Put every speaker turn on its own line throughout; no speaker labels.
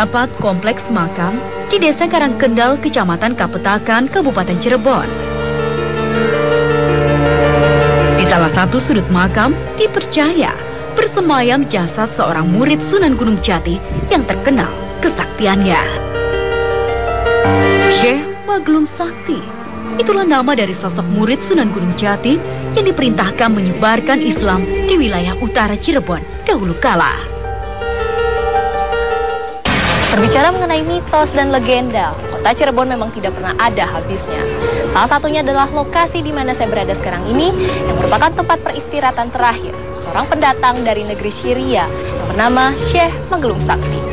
terdapat kompleks makam di Desa Karangkendal, Kecamatan Kapetakan, Kabupaten Cirebon. Di salah satu sudut makam dipercaya bersemayam jasad seorang murid Sunan Gunung Jati yang terkenal kesaktiannya. Syekh Maglung Sakti. Itulah nama dari sosok murid Sunan Gunung Jati yang diperintahkan menyebarkan Islam di wilayah utara Cirebon dahulu kala.
Berbicara mengenai mitos dan legenda, kota Cirebon memang tidak pernah ada habisnya. Salah satunya adalah lokasi di mana saya berada sekarang ini yang merupakan tempat peristirahatan terakhir seorang pendatang dari negeri Syria yang bernama Syekh Magelung Sakti.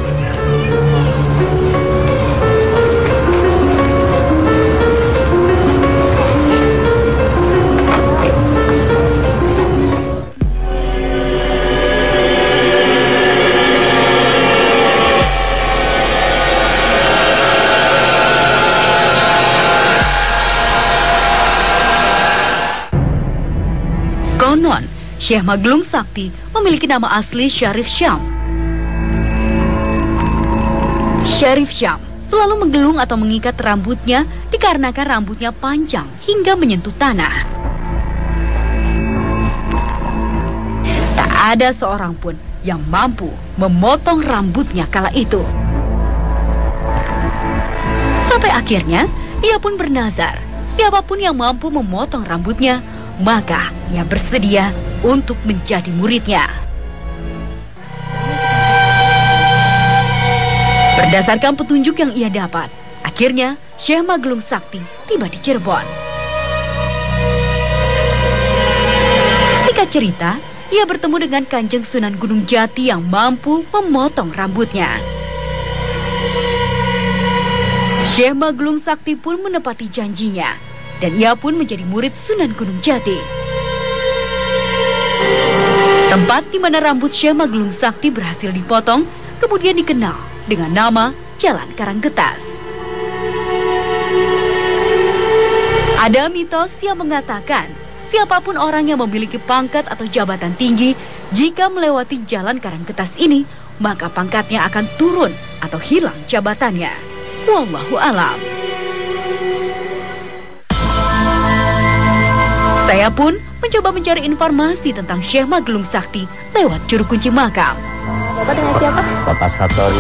Syekh Maglung Sakti memiliki nama asli Syarif Syam. Syarif Syam selalu menggelung atau mengikat rambutnya dikarenakan rambutnya panjang hingga menyentuh tanah. Tak ada seorang pun yang mampu memotong rambutnya kala itu. Sampai akhirnya ia pun bernazar, siapa pun yang mampu memotong rambutnya, maka ia bersedia untuk menjadi muridnya. Berdasarkan petunjuk yang ia dapat, akhirnya Syekh Magelung Sakti tiba di Cirebon. Singkat cerita, ia bertemu dengan Kanjeng Sunan Gunung Jati yang mampu memotong rambutnya. Syekh Magelung Sakti pun menepati janjinya dan ia pun menjadi murid Sunan Gunung Jati. Tempat di mana rambut Syekh Magelung Sakti berhasil dipotong kemudian dikenal dengan nama Jalan Karanggetas. Ada mitos yang mengatakan siapa pun orang yang memiliki pangkat atau jabatan tinggi jika melewati Jalan Karanggetas ini maka pangkatnya akan turun atau hilang jabatannya. Wallahu alam. Saya pun mencoba mencari informasi tentang Syekh Magelung Sakti lewat juru kunci makam.
Bapak dengan siapa?
Bapak Satori,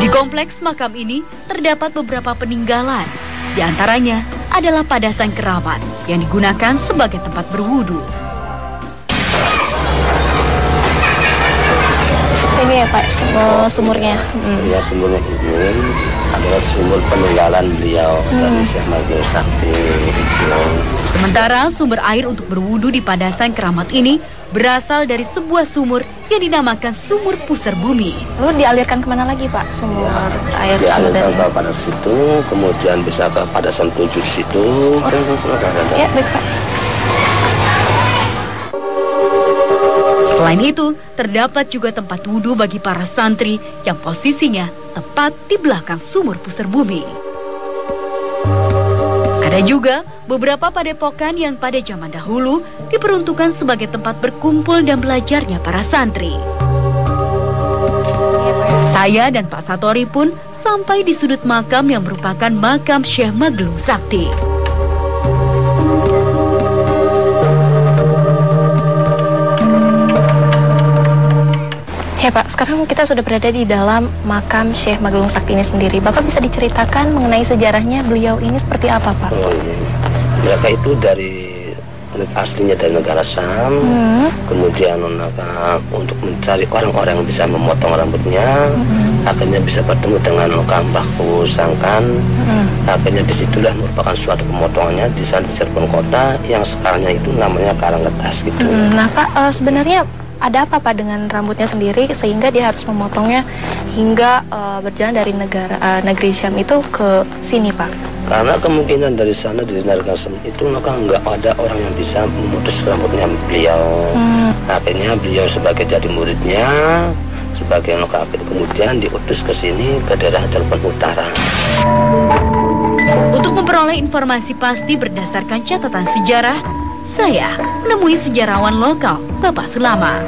Di kompleks makam ini terdapat beberapa peninggalan. Di antaranya adalah padasan keramat yang digunakan sebagai tempat berwudu.
Ya Pak, sumurnya.
Hmm. Ya, sumurnya ini adalah sumber peninggalan beliau hmm. dari Syekh Magelang Sakti
Sementara sumber air untuk berwudu di Padasan Keramat ini berasal dari sebuah sumur yang dinamakan sumur pusar bumi.
Lalu dialirkan ke mana lagi Pak sumur ya, air
Dialirkan ke pada situ, kemudian bisa ke Padasan tujuh situ.
Oh. Ya, baik Pak.
Selain itu, terdapat juga tempat wudhu bagi para santri yang posisinya tepat di belakang sumur pusar bumi. Ada juga beberapa padepokan yang pada zaman dahulu diperuntukkan sebagai tempat berkumpul dan belajarnya para santri. Saya dan Pak Satori pun sampai di sudut makam yang merupakan makam Syekh Magelung Sakti.
Ya Pak, sekarang kita sudah berada di dalam makam Syekh Magelung Sakti ini sendiri. Bapak bisa diceritakan mengenai sejarahnya beliau ini seperti apa Pak? Iya.
Mereka itu dari aslinya dari negara Sam, hmm. kemudian mereka untuk mencari orang-orang yang bisa memotong rambutnya, hmm. akhirnya bisa bertemu dengan Kambahku Sangkan, hmm. akhirnya di situlah merupakan suatu pemotongannya di sana di Cirebon Kota yang sekarangnya itu namanya Karanggetas gitu.
Hmm. Nah Pak, uh, sebenarnya ada apa pak dengan rambutnya sendiri sehingga dia harus memotongnya hingga uh, berjalan dari negara uh, negeri Syam itu ke sini pak?
Karena kemungkinan dari sana dari negara Syam itu maka nggak ada orang yang bisa memutus rambutnya beliau. Hmm. Akhirnya beliau sebagai jadi muridnya sebagai lokapit kemudian diutus ke sini ke daerah Cirebon Utara.
Untuk memperoleh informasi pasti berdasarkan catatan sejarah, saya menemui sejarawan lokal, Bapak Sulama.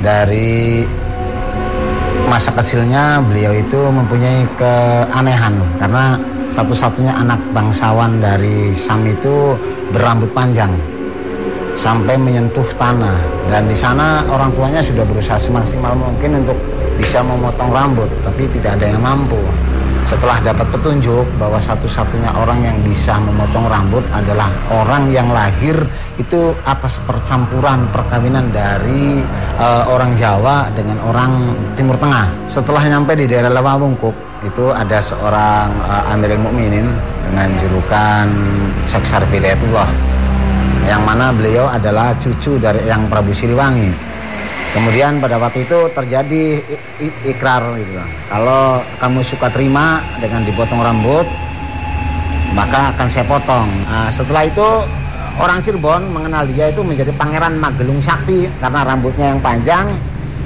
dari masa kecilnya beliau itu mempunyai keanehan karena satu-satunya anak bangsawan dari Sam itu berambut panjang sampai menyentuh tanah dan di sana orang tuanya sudah berusaha semaksimal mungkin untuk bisa memotong rambut tapi tidak ada yang mampu setelah dapat petunjuk bahwa satu-satunya orang yang bisa memotong rambut adalah orang yang lahir itu atas percampuran perkawinan dari uh, orang Jawa dengan orang Timur Tengah. Setelah nyampe di daerah Lawabungkuk itu ada seorang uh, Amirul Mukminin dengan julukan Seksar Bidayatullah yang mana beliau adalah cucu dari yang Prabu Siliwangi Kemudian pada waktu itu terjadi ikrar gitu. Kalau kamu suka terima dengan dipotong rambut, maka akan saya potong. Nah, setelah itu orang Cirebon mengenal dia itu menjadi Pangeran Magelung Sakti karena rambutnya yang panjang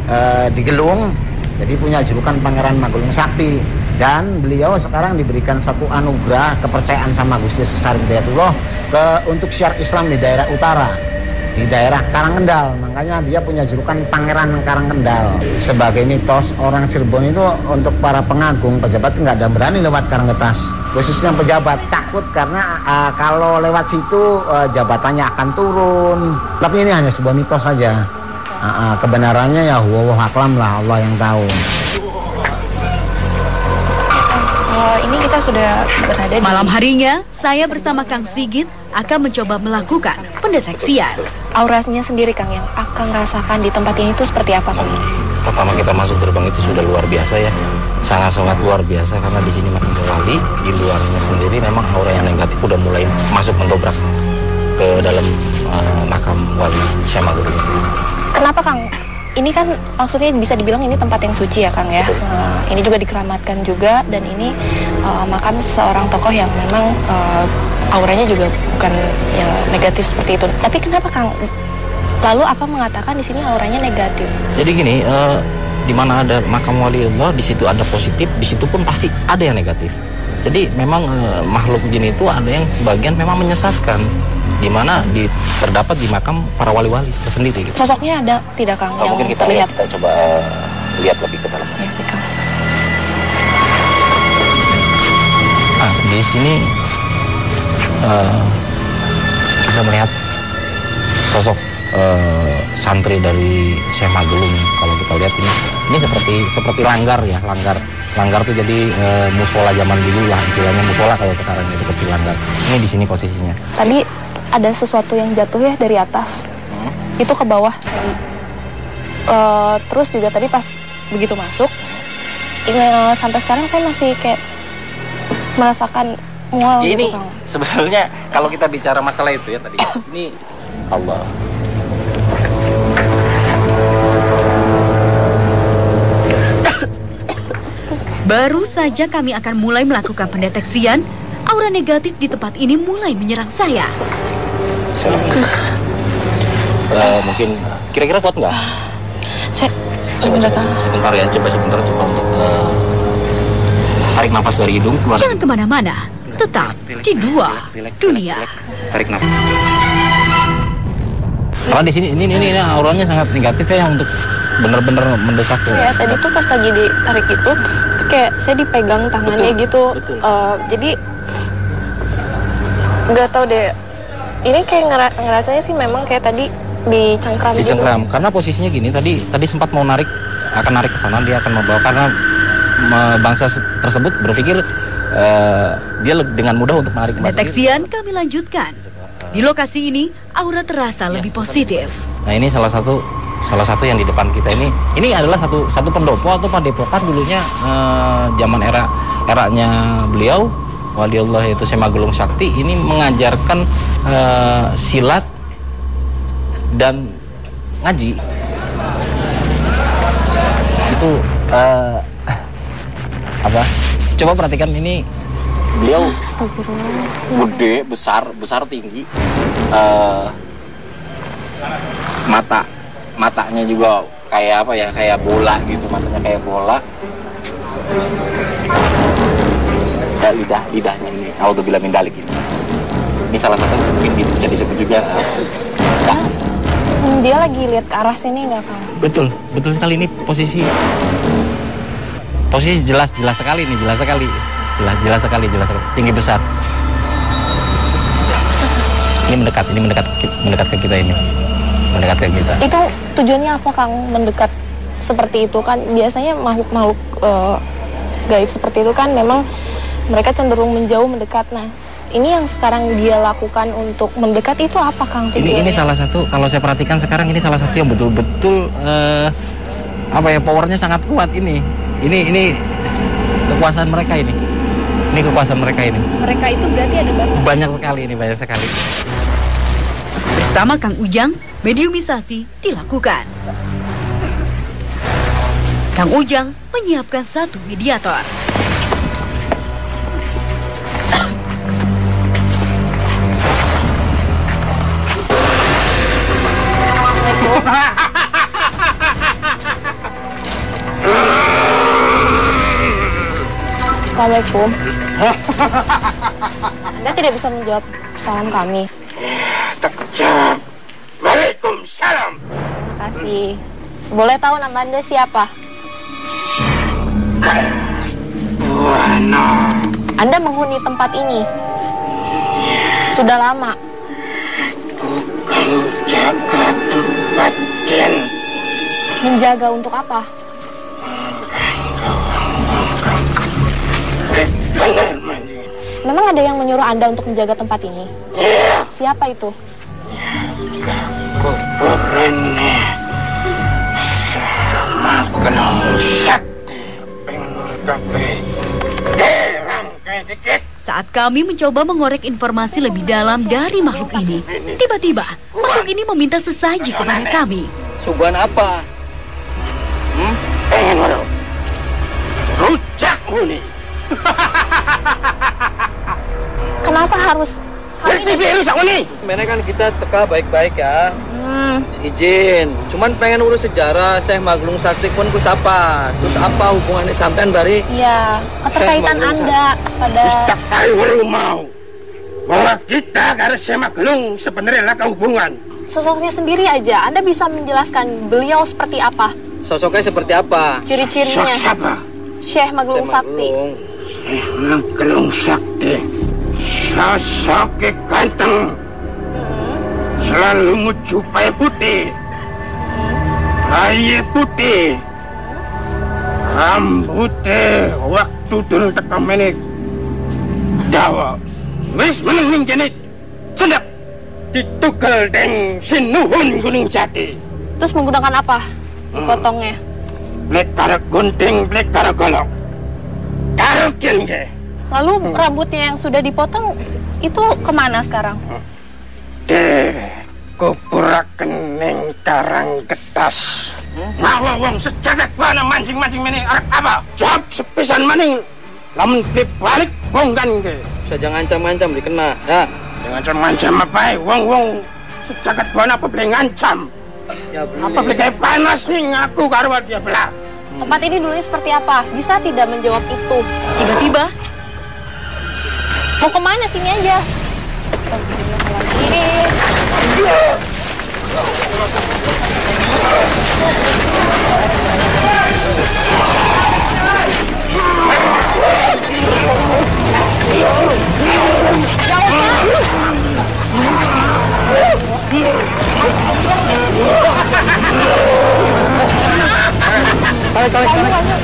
e, digelung, jadi punya julukan Pangeran Magelung Sakti. Dan beliau sekarang diberikan satu anugerah kepercayaan sama Gusti Sesar Hidayatullah ke untuk syiar Islam di daerah utara di daerah Karangendal makanya dia punya julukan Pangeran Karangendal sebagai mitos orang Cirebon itu untuk para pengagung pejabat nggak ada berani lewat Karanggetas khususnya pejabat. Takut karena uh, kalau lewat situ uh, jabatannya akan turun. Tapi ini hanya sebuah mitos saja. Uh, uh, kebenarannya ya huwa aklam lah Allah yang tahu.
Ini kita sudah berada di
malam harinya saya bersama Kang Sigit akan mencoba melakukan pendeteksian.
Auranya sendiri Kang yang akan rasakan di tempat ini itu seperti apa Kang?
Pertama kita masuk gerbang itu sudah luar biasa ya, sangat-sangat luar biasa karena di sini makam wali, di luarnya sendiri memang aura yang negatif udah mulai masuk mendobrak ke dalam uh, makam wali Syamageri.
Kenapa Kang? Ini kan maksudnya bisa dibilang ini tempat yang suci ya Kang ya. Uh, ini juga dikeramatkan juga dan ini uh, makam seorang tokoh yang memang uh, auranya juga bukan yang negatif seperti itu. Tapi kenapa Kang lalu akan mengatakan di sini auranya negatif?
Jadi gini, uh, di mana ada makam wali Allah, di situ ada positif, di situ pun pasti ada yang negatif. Jadi memang uh, makhluk jin itu ada yang sebagian memang menyesatkan di mana di terdapat di makam para wali-wali tersendiri.
Gitu. Sosoknya ada tidak Kang
oh, yang mungkin kita terlihat? Lihat, kita coba lihat lebih ke dalam. Ya, ah, di sini uh, kita melihat sosok uh, santri dari Syekh Magelung kalau kita lihat ini ini seperti seperti langgar ya langgar langgar tuh jadi uh, musola zaman dulu lah istilahnya musola kalau sekarang itu seperti langgar ini di sini posisinya
tadi ada sesuatu yang jatuh ya dari atas. Hmm? itu ke bawah. Tadi uh, terus juga tadi pas begitu masuk ini uh, sampai sekarang saya masih kayak merasakan mual
ini gitu, sebenarnya kalau kita bicara masalah itu ya tadi ini Allah.
Baru saja kami akan mulai melakukan pendeteksian, aura negatif di tempat ini mulai menyerang saya.
Uh, mungkin kira-kira kuat nggak?
Saya
coba, coba, sebentar ya, coba sebentar coba untuk uh, tarik nafas dari hidung
keluar. Jangan ke mana-mana tetap di dua dunia.
Tarik nafas. Karena di sini ini ini, ini auranya sangat negatif ya yang untuk benar-benar mendesak tuh.
Ya tadi tuh pas lagi ditarik itu kayak saya dipegang tangannya betul, gitu. Betul. Uh, jadi nggak tahu deh. Ini kayak ngera ngerasanya sih memang kayak tadi dicengkram.
Dicengkram gitu. karena posisinya gini tadi tadi sempat mau narik akan narik ke sana dia akan membawa karena bangsa tersebut berpikir uh, dia dengan mudah untuk menarik.
Deteksian kami lanjutkan. Di lokasi ini aura terasa ya, lebih positif.
Nah ini salah satu salah satu yang di depan kita ini ini adalah satu satu pendopo atau padepokan dulunya uh, zaman era eranya beliau wali Allah itu Semagulung Sakti ini mengajarkan uh, silat dan ngaji. Itu uh, apa? Coba perhatikan ini. Beliau gede besar besar tinggi. Uh, mata matanya juga kayak apa ya? Kayak bola gitu matanya kayak bola ya, lidah lidahnya ini auto bila mindalik ini ini salah satu mungkin bisa disebut juga uh,
Hmm, dia lagi lihat ke arah sini nggak kang?
Betul, betul sekali ini posisi posisi jelas jelas sekali nih, jelas sekali. Jelas jelas sekali, jelas sekali. Tinggi besar. Ini mendekat, ini mendekat mendekat ke kita ini. Mendekat ke kita.
Itu tujuannya apa kang mendekat seperti itu kan? Biasanya makhluk-makhluk eh, gaib seperti itu kan memang mereka cenderung menjauh mendekat. Nah, ini yang sekarang dia lakukan untuk mendekat itu apa kang?
Ini ini salah satu kalau saya perhatikan sekarang ini salah satu yang betul-betul eh, apa ya powernya sangat kuat ini. Ini ini kekuasaan mereka ini. Ini kekuasaan mereka ini.
Mereka itu berarti ada banyak.
Banyak sekali ini, banyak sekali.
Bersama Kang Ujang, mediumisasi dilakukan. Kang Ujang menyiapkan satu mediator.
Assalamualaikum. Anda tidak bisa menjawab salam kami.
Terjawab. Waalaikumsalam.
Terima kasih. Boleh tahu nama Anda siapa?
Buana.
Anda menghuni tempat ini. Sudah lama.
Bukan jaga tempat Jen.
Menjaga untuk apa?
Benar, Manji.
Memang ada yang menyuruh Anda untuk menjaga tempat ini?
Iya.
Siapa itu?
Kuburannya sama kenal sakti.
Saat kami mencoba mengorek informasi lebih dalam dari makhluk ini, tiba-tiba makhluk ini meminta sesaji kepada kami.
Subuhan apa?
Pengen waduh. Rujak muni.
Kenapa harus kami...
TV rusak muni.
Sebenarnya kan kita teka baik-baik ya.
Hmm,
Izin. Cuman pengen urus sejarah Syekh Maglung Sakti pun ku sapa. Terus apa hubungannya sampean bari?
ya, keterkaitan Anda pada...
Walau mau. Bahwa kita karena semak gelung sebenarnya lah hubungan.
Sosoknya sendiri aja, Anda bisa menjelaskan beliau seperti apa?
Sosoknya seperti apa?
Ciri-cirinya
siapa?
Syekh Maglung
Syekh
Sakti.
Maglung.
Magelung sakti. Sosoknya ganteng. Selalu menjupai putih. Raya putih. Rambutnya waktu dulu teka menik. Dawa. Wis meneng kene. Sendak. Ditukel deng sinuhun gunung jati.
Terus menggunakan apa? Dipotongnya.
Blek karo gunting, blek karo golok. Karo kin ge.
Lalu rambutnya yang sudah dipotong itu ke mana sekarang?
Deh, kupuraken ning karang getas. Mawa wong sejagat bana mancing-mancing meni arep apa? Jawab sepisan maning. Lamun klip balik bongkan ge.
Saja ngancam-ngancam dikena. Ya.
Jangan macam-macam apa eh. Wong-wong sejagat bana apa boleh ngancam.
Ya
Apa boleh kayak panas nih ngaku karo dia belah.
Tempat ini dulunya seperti apa? Bisa tidak menjawab itu?
Tiba-tiba,
Mau ke mana sini aja? Kiri.
Oh, Olha, olha,
olha.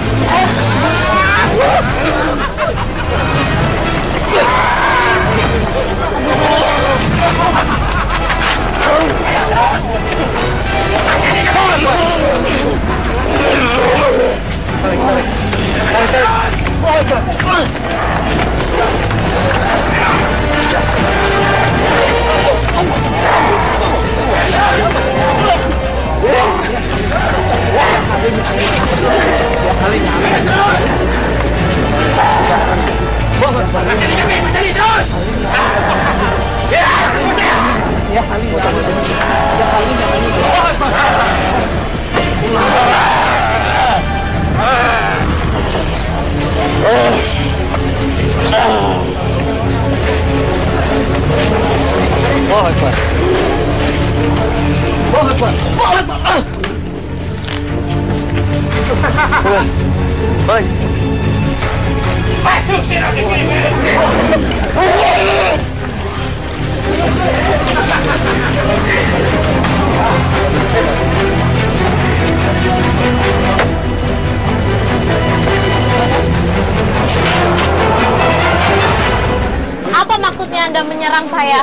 Menyerang saya?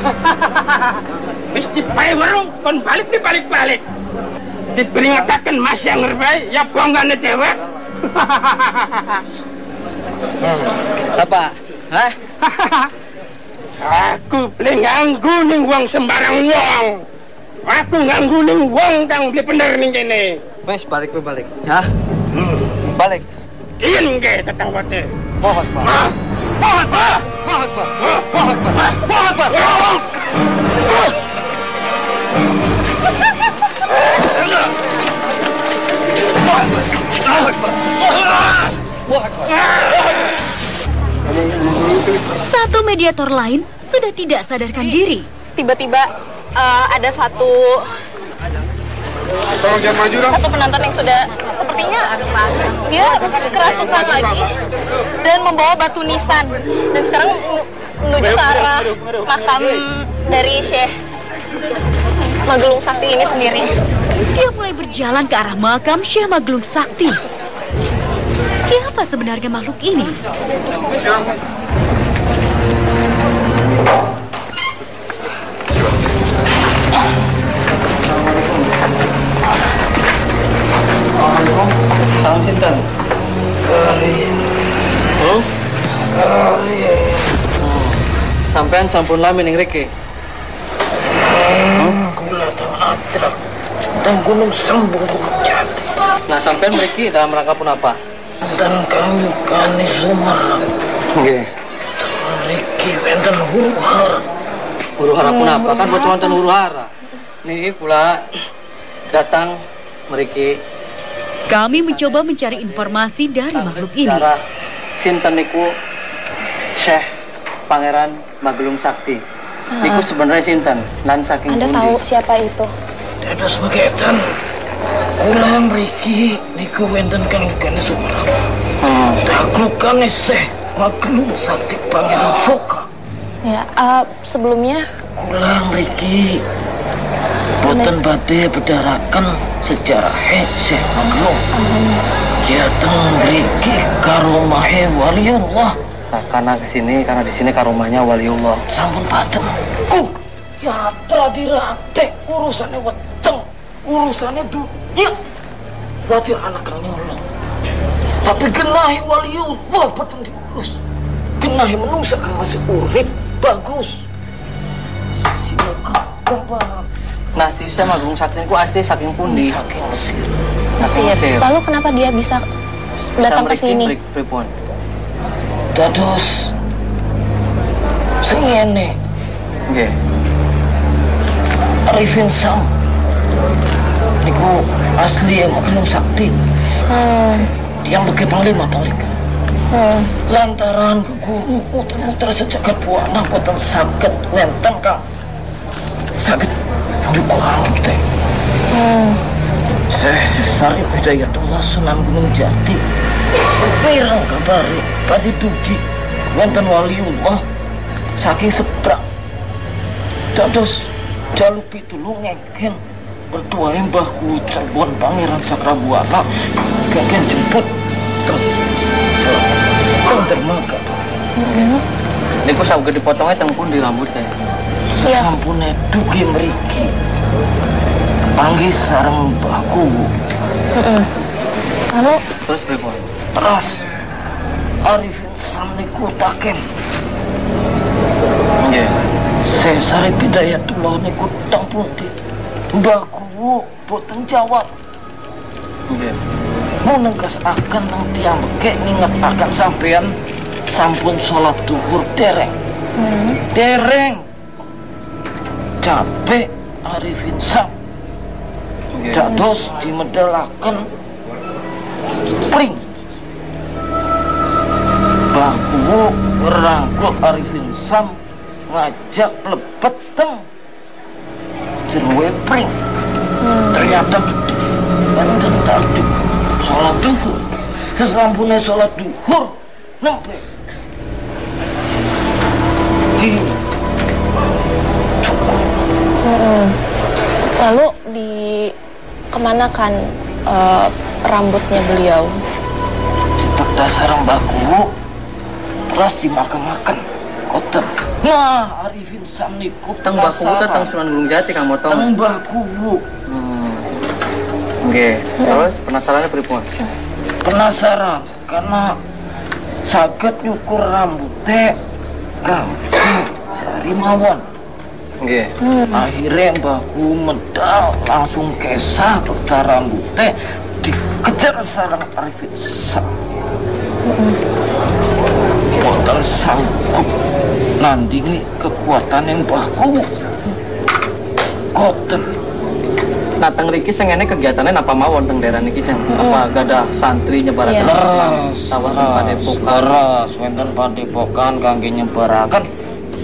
Mesti pakai warung, kon balik di balik-balik. Diperingatkan mas yang ngerbai, ya bonggan cewek.
Apa? Hah?
Aku beli nganggu ning wong sembarang wong. Aku nganggu ning wong kang beli bener ning kene.
Wes balik balik. Ya. Balik.
Iyan ke tetanggote.
Mohon, Pak.
Satu mediator lain sudah tidak sadarkan diri.
Tiba-tiba eh, ada satu satu penonton yang sudah sepertinya dia kerasukan lagi dan membawa batu nisan dan sekarang men- menuju ke arah makam dari Syekh Magelung Sakti ini sendiri.
Dia mulai berjalan ke arah makam Syekh Magelung Sakti. Siapa sebenarnya makhluk ini?
Salam sinten? Oh? Sampean sampun lami ning reke.
Dan gunung sembung gunung jati.
Nah, sampean mriki dalam rangka pun apa?
Dan kami kani sumerang.
Nggih.
Riki wenten huru hara.
Huru hara pun apa? Kan buat wonten huru hara. Nih pula datang mriki
Kami mencoba mencari informasi dari makhluk ini.
Cara sinten niku Syekh Pangeran Magelung Sakti. Niku sebenarnya sinten lan saking
Anda tahu siapa itu?
Dados begitan. Ulang Riki niku wenten kang kani sumerang. Taklukane seh maklum sakti pangeran Soka.
Ya, eh, sebelumnya
Kulang Riki. Boten badhe bedarakan sejarah Syekh Maglum. Jateng Riki karo mahe waliullah.
Nah, karena ke sini karena di sini karomahnya waliullah.
Sampun padem. Ku ya dirante urusannya weteng, urusannya dunia. Berarti anak kang nyolong. Tapi genahi waliullah boten diurus. Genahi menungsa kang masih urip bagus. Silakan kembang
Nah, si Syekh Magelung Sakti niku asli saking pundi?
saking Mesir.
Saking
Mesir. Lalu kenapa dia bisa datang ke sini?
pri- pripun?
Dados sengene
Nggih.
Arifin Sam niku asli yang magelung sakti
Hmm,
tiang bagi panglima mereka
hmm.
lantaran ke guru muter-muter sejagat buana boten saged wenten kang saged nyukur rambut teh? Syekh Sarif Hidayatullah Sunan Gunung Jati. Pirang kabari Padi dugi. Wenten waliullah Saking seberang Dados Jalu pitulu ngeken Bertua mbahku Cerbon Pangeran Cakrabuana Gageng jemput. Teng Teng dermaga.
Niku saged dipotongnya teng pundi rambutnya?
Iya.
Sampune dugi meriki Panggih sareng mbahku
Lalu
Terus pripun?
Teras Arifin Sam niku taken.
Nggih.
Saya sari bidayatullah niku teng pundi? Mbahku boten jawab.
Nggih.
Munengkas akan nang tiang beke nginget akan sampean sampun sholat duhur dereng. Dereng capek Arifin Sam
Nggih.
dados dimedalaken spring. Bahu ngerangkul Arifin Sam ngajak lebet teng jerwe pring ternyata betul. Enten tajuk sholat duhur. Sesampune sholat duhur nempe
lalu di kemanakan eh, rambutnya beliau?
cepat dasar mbakku terus dimakan-makan Koten. Nah, Arifin Sam niku
Teng baku teng Sunan Gunung Jati Kang Motong.
Teng baku.
Hmm. Oke, terus penasarannya pripun?
Penasaran karena saged nyukur rambut teh gampang cari mawon.
Oke.
Akhirnya baku medal langsung kesah peta rambut teh dikejar sarang Arifin Sam. Boten sanggup nandingi kekuatan yang baku. Koten.
Nah, teng riki sing ngene kegiatannya apa mawon teng daerah niki sing apa gada santri nyebaran
Iya.
Islam,
Leres,
sawah
leres,
padepokan,
leres, wonten padepokan kangge nyebaraken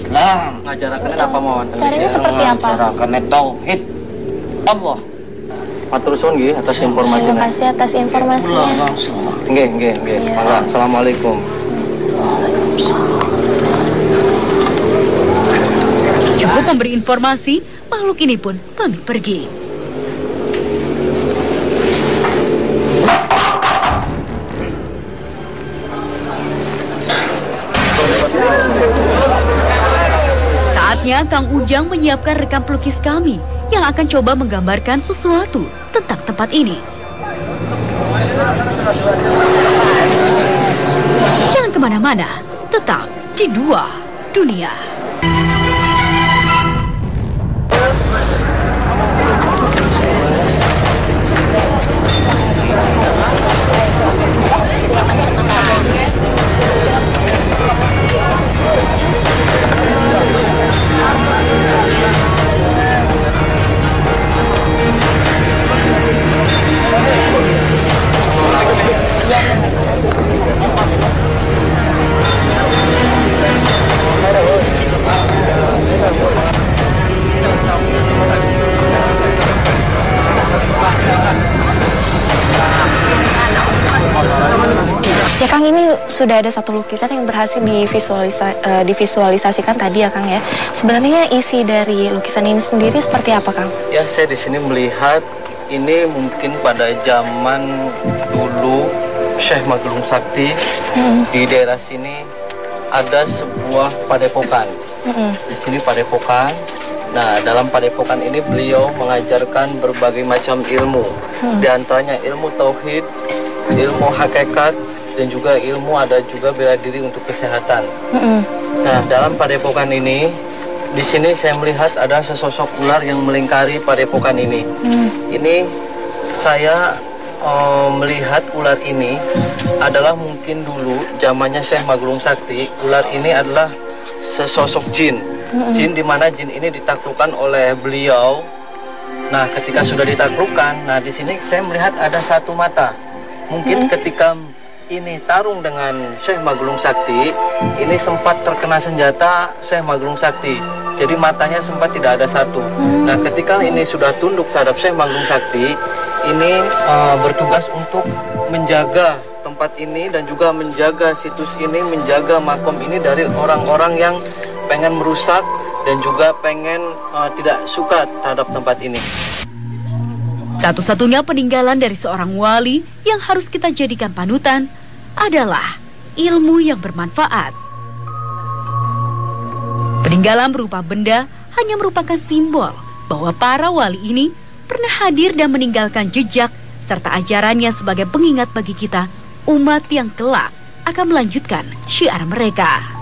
Islam.
ngajarakennya apa mawon teng
Caranya seperti apa?
Ngajaraken tauhid Allah.
Matur suwun nggih atas
Terima
informasinya.
kasih atas
Kula
informasinya.
langsung.
Nggih, nggih, nggih.
Iya.
Mangga. Assalamualaikum.
Cukup memberi informasi, makhluk ini pun pamit pergi. Saatnya Kang Ujang menyiapkan rekam pelukis kami yang akan coba menggambarkan sesuatu tentang tempat ini. Jangan ke mana-mana, tetap di dua dunia.
Sudah ada satu lukisan yang berhasil divisualisa- eh, divisualisasikan tadi ya Kang ya. Sebenarnya isi dari lukisan ini sendiri seperti apa Kang?
Ya, saya di sini melihat ini mungkin pada zaman dulu Syekh Magelung Sakti di daerah sini ada sebuah padepokan.
Mm-mm.
Di sini padepokan. Nah, dalam padepokan ini beliau mengajarkan berbagai macam ilmu. Di antaranya ilmu tauhid, ilmu hakikat, dan juga ilmu ada juga bela diri untuk kesehatan.
Mm-mm.
Nah, dalam padepokan ini, di sini saya melihat ada sesosok ular yang melingkari padepokan ini. Ini saya eh, melihat ular ini adalah mungkin dulu zamannya Syekh Maglum Sakti, ular ini adalah sesosok jin. Jin di mana jin ini ditaklukkan oleh beliau. Nah, ketika sudah ditaklukkan, nah di sini saya melihat ada satu mata. Mungkin ketika ini tarung dengan Syekh Maglung Sakti, ini sempat terkena senjata Syekh Maglung Sakti. Jadi matanya sempat tidak ada satu. Nah, ketika ini sudah tunduk terhadap Syekh Maglung Sakti, ini eh, bertugas untuk menjaga tempat ini dan juga menjaga situs ini, menjaga makom ini dari orang-orang yang pengen merusak dan juga pengen eh, tidak suka terhadap tempat ini.
Satu-satunya peninggalan dari seorang wali yang harus kita jadikan panutan adalah ilmu yang bermanfaat. Peninggalan berupa benda hanya merupakan simbol bahwa para wali ini pernah hadir dan meninggalkan jejak serta ajarannya sebagai pengingat bagi kita umat yang kelak akan melanjutkan syiar mereka.